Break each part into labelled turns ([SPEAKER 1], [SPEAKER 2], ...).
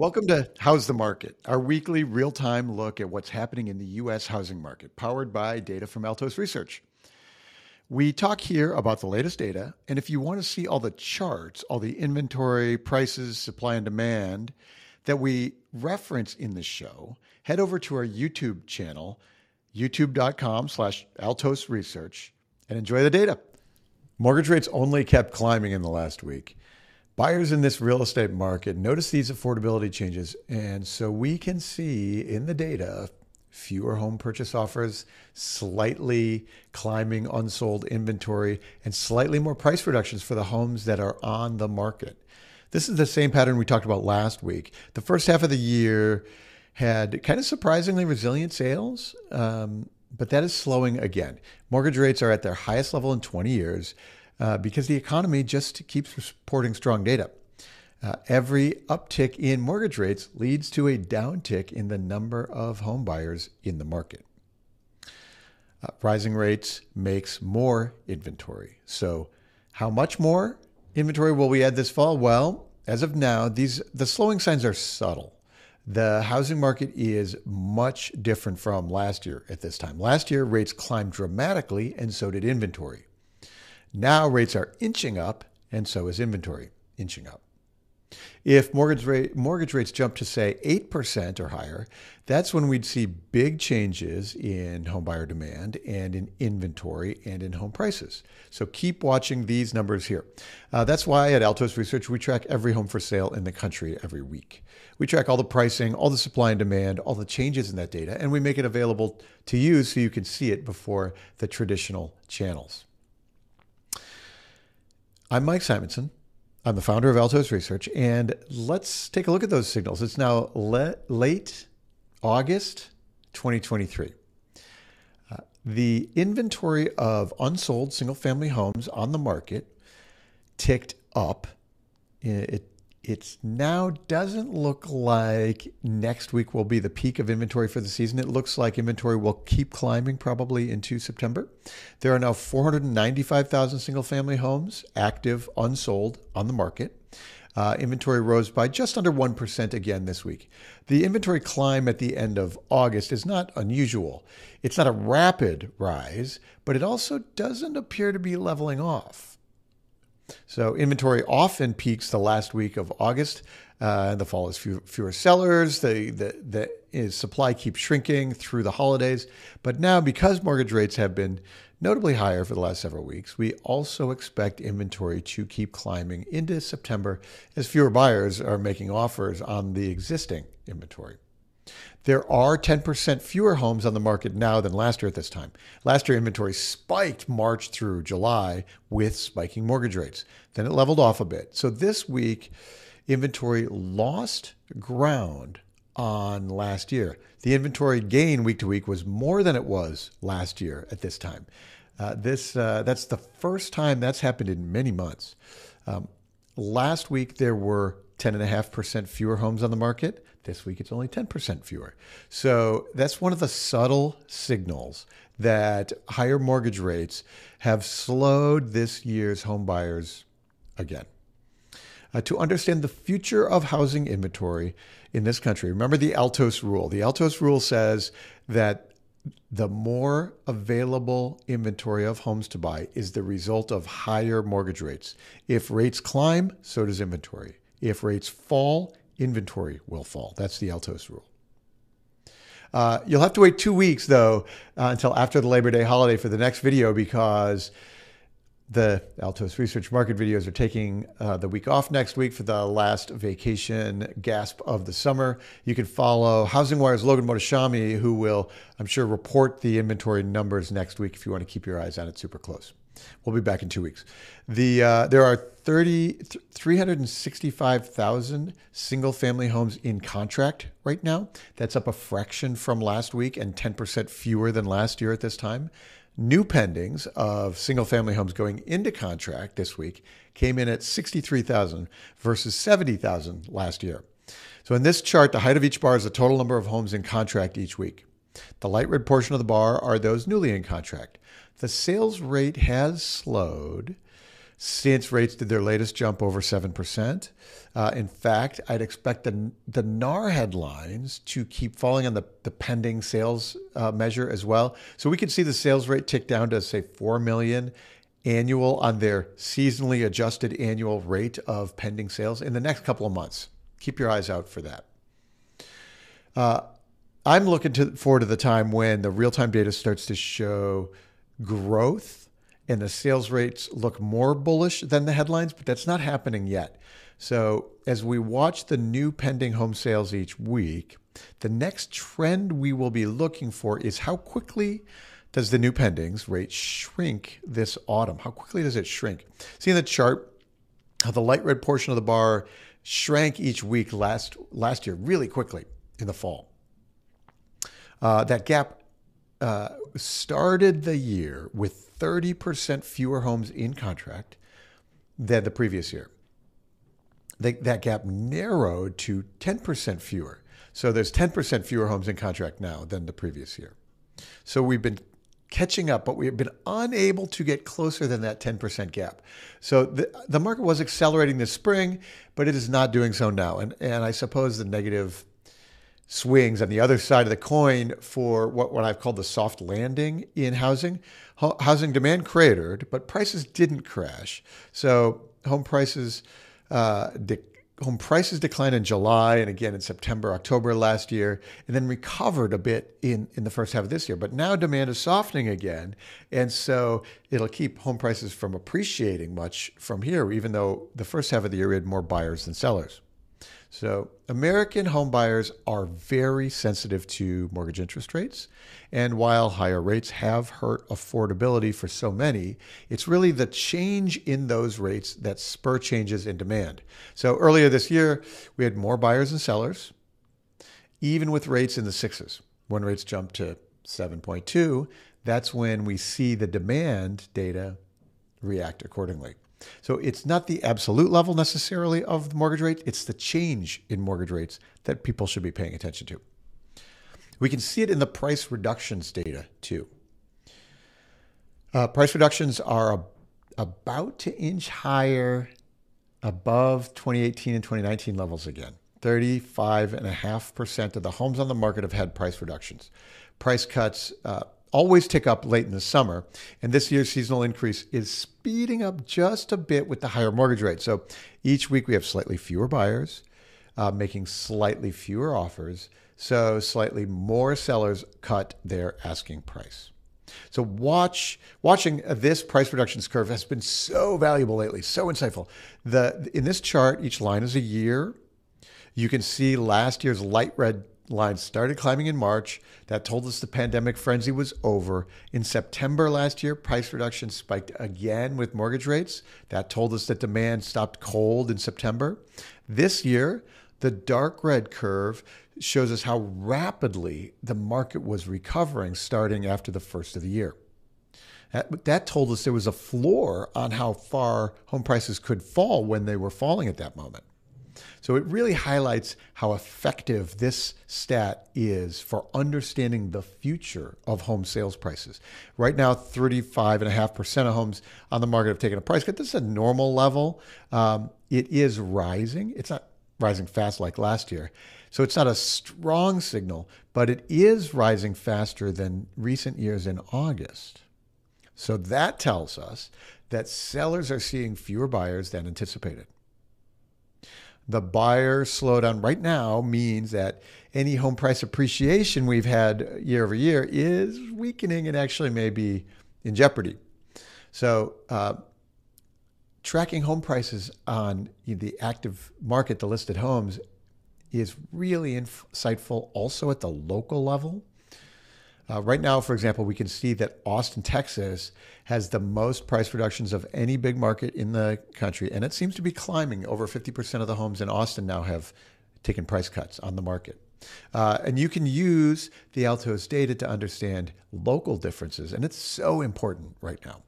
[SPEAKER 1] Welcome to How's the Market, our weekly real time look at what's happening in the U.S. housing market, powered by data from Altos Research. We talk here about the latest data, and if you want to see all the charts, all the inventory, prices, supply, and demand that we reference in the show, head over to our YouTube channel, youtube.com slash Altos Research, and enjoy the data. Mortgage rates only kept climbing in the last week. Buyers in this real estate market notice these affordability changes, and so we can see in the data fewer home purchase offers, slightly climbing unsold inventory, and slightly more price reductions for the homes that are on the market. This is the same pattern we talked about last week. The first half of the year had kind of surprisingly resilient sales, um, but that is slowing again. Mortgage rates are at their highest level in 20 years uh, because the economy just keeps reporting strong data. Uh, every uptick in mortgage rates leads to a downtick in the number of home buyers in the market. Uh, rising rates makes more inventory. So, how much more inventory will we add this fall? Well, as of now, these the slowing signs are subtle. The housing market is much different from last year at this time. Last year, rates climbed dramatically, and so did inventory. Now rates are inching up, and so is inventory inching up. If mortgage, rate, mortgage rates jump to, say, 8% or higher, that's when we'd see big changes in homebuyer demand and in inventory and in home prices. So keep watching these numbers here. Uh, that's why at Altos Research, we track every home for sale in the country every week. We track all the pricing, all the supply and demand, all the changes in that data, and we make it available to you so you can see it before the traditional channels. I'm Mike Simonsen. I'm the founder of Altos Research, and let's take a look at those signals. It's now le- late August 2023. Uh, the inventory of unsold single family homes on the market ticked up. It it now doesn't look like next week will be the peak of inventory for the season. It looks like inventory will keep climbing probably into September. There are now 495,000 single family homes active, unsold on the market. Uh, inventory rose by just under 1% again this week. The inventory climb at the end of August is not unusual. It's not a rapid rise, but it also doesn't appear to be leveling off. So inventory often peaks the last week of August. Uh, the fall is few, fewer sellers. The, the, the is, supply keeps shrinking through the holidays. But now, because mortgage rates have been notably higher for the last several weeks, we also expect inventory to keep climbing into September as fewer buyers are making offers on the existing inventory. There are 10% fewer homes on the market now than last year at this time. Last year, inventory spiked March through July with spiking mortgage rates. Then it leveled off a bit. So this week, inventory lost ground on last year. The inventory gain week to week was more than it was last year at this time. Uh, this uh, that's the first time that's happened in many months. Um, last week there were 10.5% fewer homes on the market. This week it's only 10% fewer. So that's one of the subtle signals that higher mortgage rates have slowed this year's home buyers again. Uh, to understand the future of housing inventory in this country, remember the Altos rule. The Altos rule says that the more available inventory of homes to buy is the result of higher mortgage rates. If rates climb, so does inventory. If rates fall, inventory will fall. That's the Altos rule. Uh, you'll have to wait two weeks, though, uh, until after the Labor Day holiday for the next video because the Altos Research Market videos are taking uh, the week off next week for the last vacation gasp of the summer. You can follow HousingWire's Logan Mohtashami, who will, I'm sure, report the inventory numbers next week if you want to keep your eyes on it super close. We'll be back in two weeks. The uh, there are 30, 365,000 single family homes in contract right now. That's up a fraction from last week and 10% fewer than last year at this time. New pendings of single family homes going into contract this week came in at 63,000 versus 70,000 last year. So in this chart, the height of each bar is the total number of homes in contract each week. The light red portion of the bar are those newly in contract. The sales rate has slowed since rates did their latest jump over 7%. Uh, in fact, I'd expect the, the NAR headlines to keep falling on the, the pending sales uh, measure as well. So we could see the sales rate tick down to, say, 4 million annual on their seasonally adjusted annual rate of pending sales in the next couple of months. Keep your eyes out for that. Uh, I'm looking to, forward to the time when the real time data starts to show growth and the sales rates look more bullish than the headlines, but that's not happening yet. So, as we watch the new pending home sales each week, the next trend we will be looking for is how quickly does the new pendings rate shrink this autumn? How quickly does it shrink? See in the chart how the light red portion of the bar shrank each week last last year really quickly in the fall. Uh, that gap uh, started the year with 30% fewer homes in contract than the previous year. They, that gap narrowed to 10% fewer. So there's 10% fewer homes in contract now than the previous year. So we've been catching up, but we have been unable to get closer than that 10% gap. So the, the market was accelerating this spring, but it is not doing so now. And, and I suppose the negative swings on the other side of the coin for what, what I've called the soft landing in housing. Ho- housing demand cratered, but prices didn't crash. So home prices uh, de- home prices declined in July and again in September, October last year, and then recovered a bit in, in the first half of this year. But now demand is softening again. And so it'll keep home prices from appreciating much from here, even though the first half of the year we had more buyers than sellers. So, American home buyers are very sensitive to mortgage interest rates. And while higher rates have hurt affordability for so many, it's really the change in those rates that spur changes in demand. So, earlier this year, we had more buyers than sellers, even with rates in the sixes. When rates jumped to 7.2, that's when we see the demand data react accordingly. So it's not the absolute level necessarily of the mortgage rate, it's the change in mortgage rates that people should be paying attention to. We can see it in the price reductions data too. Uh, price reductions are a, about to inch higher above 2018 and 2019 levels again. 35.5% of the homes on the market have had price reductions. Price cuts uh, always tick up late in the summer. And this year's seasonal increase is speeding up just a bit with the higher mortgage rate. So each week we have slightly fewer buyers uh, making slightly fewer offers. So slightly more sellers cut their asking price. So watch watching this price reductions curve has been so valuable lately, so insightful. The in this chart, each line is a year. You can see last year's light red lines started climbing in March. That told us the pandemic frenzy was over. In September last year, price reductions spiked again with mortgage rates. That told us that demand stopped cold in September. This year, the dark red curve shows us how rapidly the market was recovering starting after the first of the year. That, that told us there was a floor on how far home prices could fall when they were falling at that moment. So it really highlights how effective this stat is for understanding the future of home sales prices. Right now, 35.5% of homes on the market have taken a price cut. This is a normal level. Um, it is rising. It's not rising fast like last year. So it's not a strong signal, but it is rising faster than recent years in August. So that tells us that sellers are seeing fewer buyers than anticipated the buyer slowdown right now means that any home price appreciation we've had year over year is weakening and actually may be in jeopardy. So, uh, tracking home prices on the active market, the listed homes, is really insightful also at the local level. Uh, right now, for example, we can see that Austin, Texas has the most price reductions of any big market in the country, and it seems to be climbing. Over 50% of the homes in Austin now have taken price cuts on the market. Uh, and you can use the Altos data to understand local differences, and it's so important right now.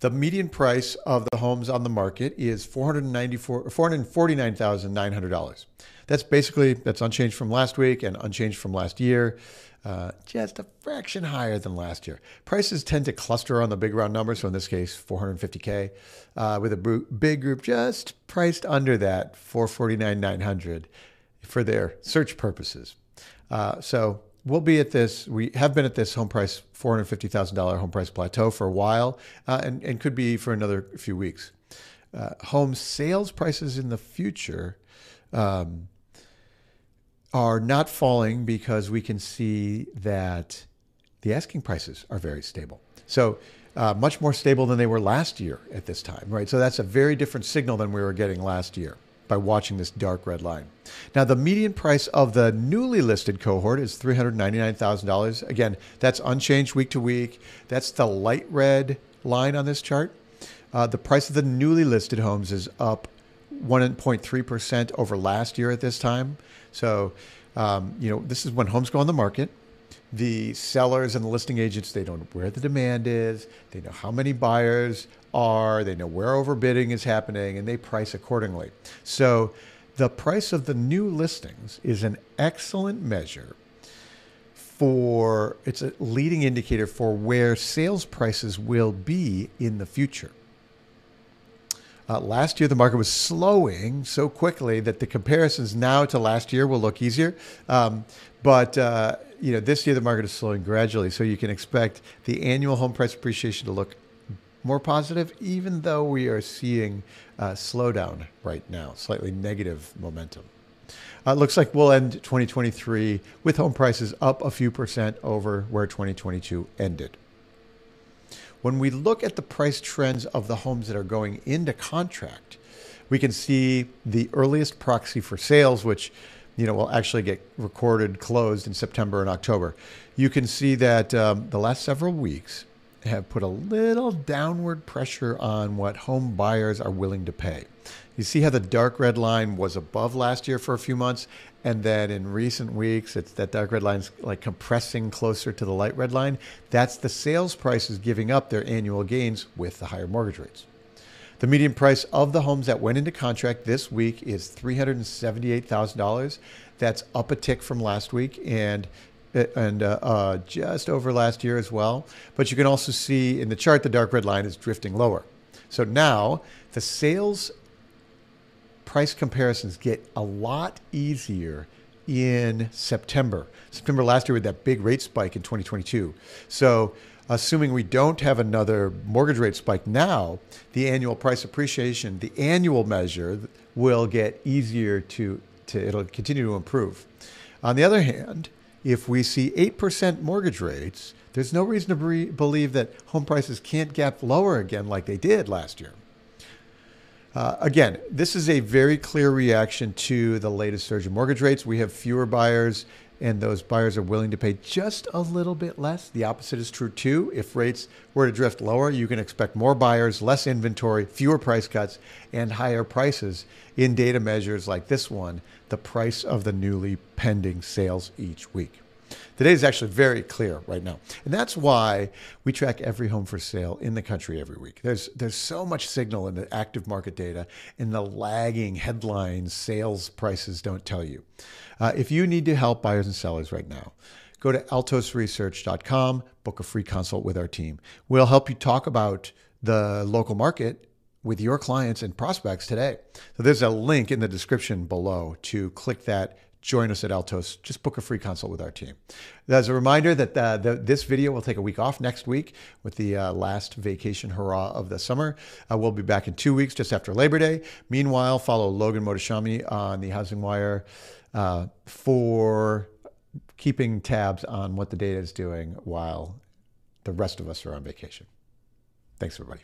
[SPEAKER 1] The median price of the homes on the market is $449,900. That's basically that's unchanged from last week and unchanged from last year. Uh, just a fraction higher than last year. Prices tend to cluster on the big round number, so in this case, 450k, uh, with a big group just priced under that, 449,900, for their search purposes. Uh, so we'll be at this. We have been at this home price, $450,000 home price plateau for a while, uh, and and could be for another few weeks. Uh, home sales prices in the future. Um, are not falling because we can see that the asking prices are very stable. So, uh, much more stable than they were last year at this time, right? So, that's a very different signal than we were getting last year by watching this dark red line. Now, the median price of the newly listed cohort is $399,000. Again, that's unchanged week to week. That's the light red line on this chart. Uh, the price of the newly listed homes is up 1.3% over last year at this time. So, um, you know, this is when homes go on the market. The sellers and the listing agents, they don't know where the demand is. They know how many buyers are. They know where overbidding is happening, and they price accordingly. So, the price of the new listings is an excellent measure for it's a leading indicator for where sales prices will be in the future. Uh, last year, the market was slowing so quickly that the comparisons now to last year will look easier. Um, but uh, you know, this year the market is slowing gradually, so you can expect the annual home price appreciation to look more positive, even though we are seeing a slowdown right now, slightly negative momentum. Uh, looks like we'll end 2023 with home prices up a few percent over where 2022 ended. When we look at the price trends of the homes that are going into contract, we can see the earliest proxy for sales, which you know will actually get recorded closed in September and October. You can see that um, the last several weeks have put a little downward pressure on what home buyers are willing to pay. You see how the dark red line was above last year for a few months, and then in recent weeks, it's that dark red line's like compressing closer to the light red line. That's the sales prices giving up their annual gains with the higher mortgage rates. The median price of the homes that went into contract this week is $378,000. That's up a tick from last week and and uh, uh, just over last year as well. But you can also see in the chart the dark red line is drifting lower. So now the sales price comparisons get a lot easier in September. September last year with that big rate spike in 2022. So, assuming we don't have another mortgage rate spike now, the annual price appreciation, the annual measure, will get easier to, to it'll continue to improve. On the other hand, if we see 8% mortgage rates, there's no reason to be, believe that home prices can't gap lower again like they did last year. Uh, again, this is a very clear reaction to the latest surge in mortgage rates. We have fewer buyers, and those buyers are willing to pay just a little bit less. The opposite is true too. If rates were to drift lower, you can expect more buyers, less inventory, fewer price cuts, and higher prices in data measures like this one, the price of the newly pending sales each week. Today is actually very clear right now. And that's why we track every home for sale in the country every week. There's, there's so much signal in the active market data and the lagging headlines sales prices don't tell you. Uh, if you need to help buyers and sellers right now, go to altosresearch.com, book a free consult with our team. We'll help you talk about the local market with your clients and prospects today. So there's a link in the description below to click that join us at Altos. Just book a free consult with our team. As a reminder that uh, the, this video will take a week off next week with the uh, last vacation hurrah of the summer. Uh, we'll be back in two weeks just after Labor Day. Meanwhile, follow Logan Mohtashami on the HousingWire uh, for keeping tabs on what the data is doing while the rest of us are on vacation. Thanks, everybody.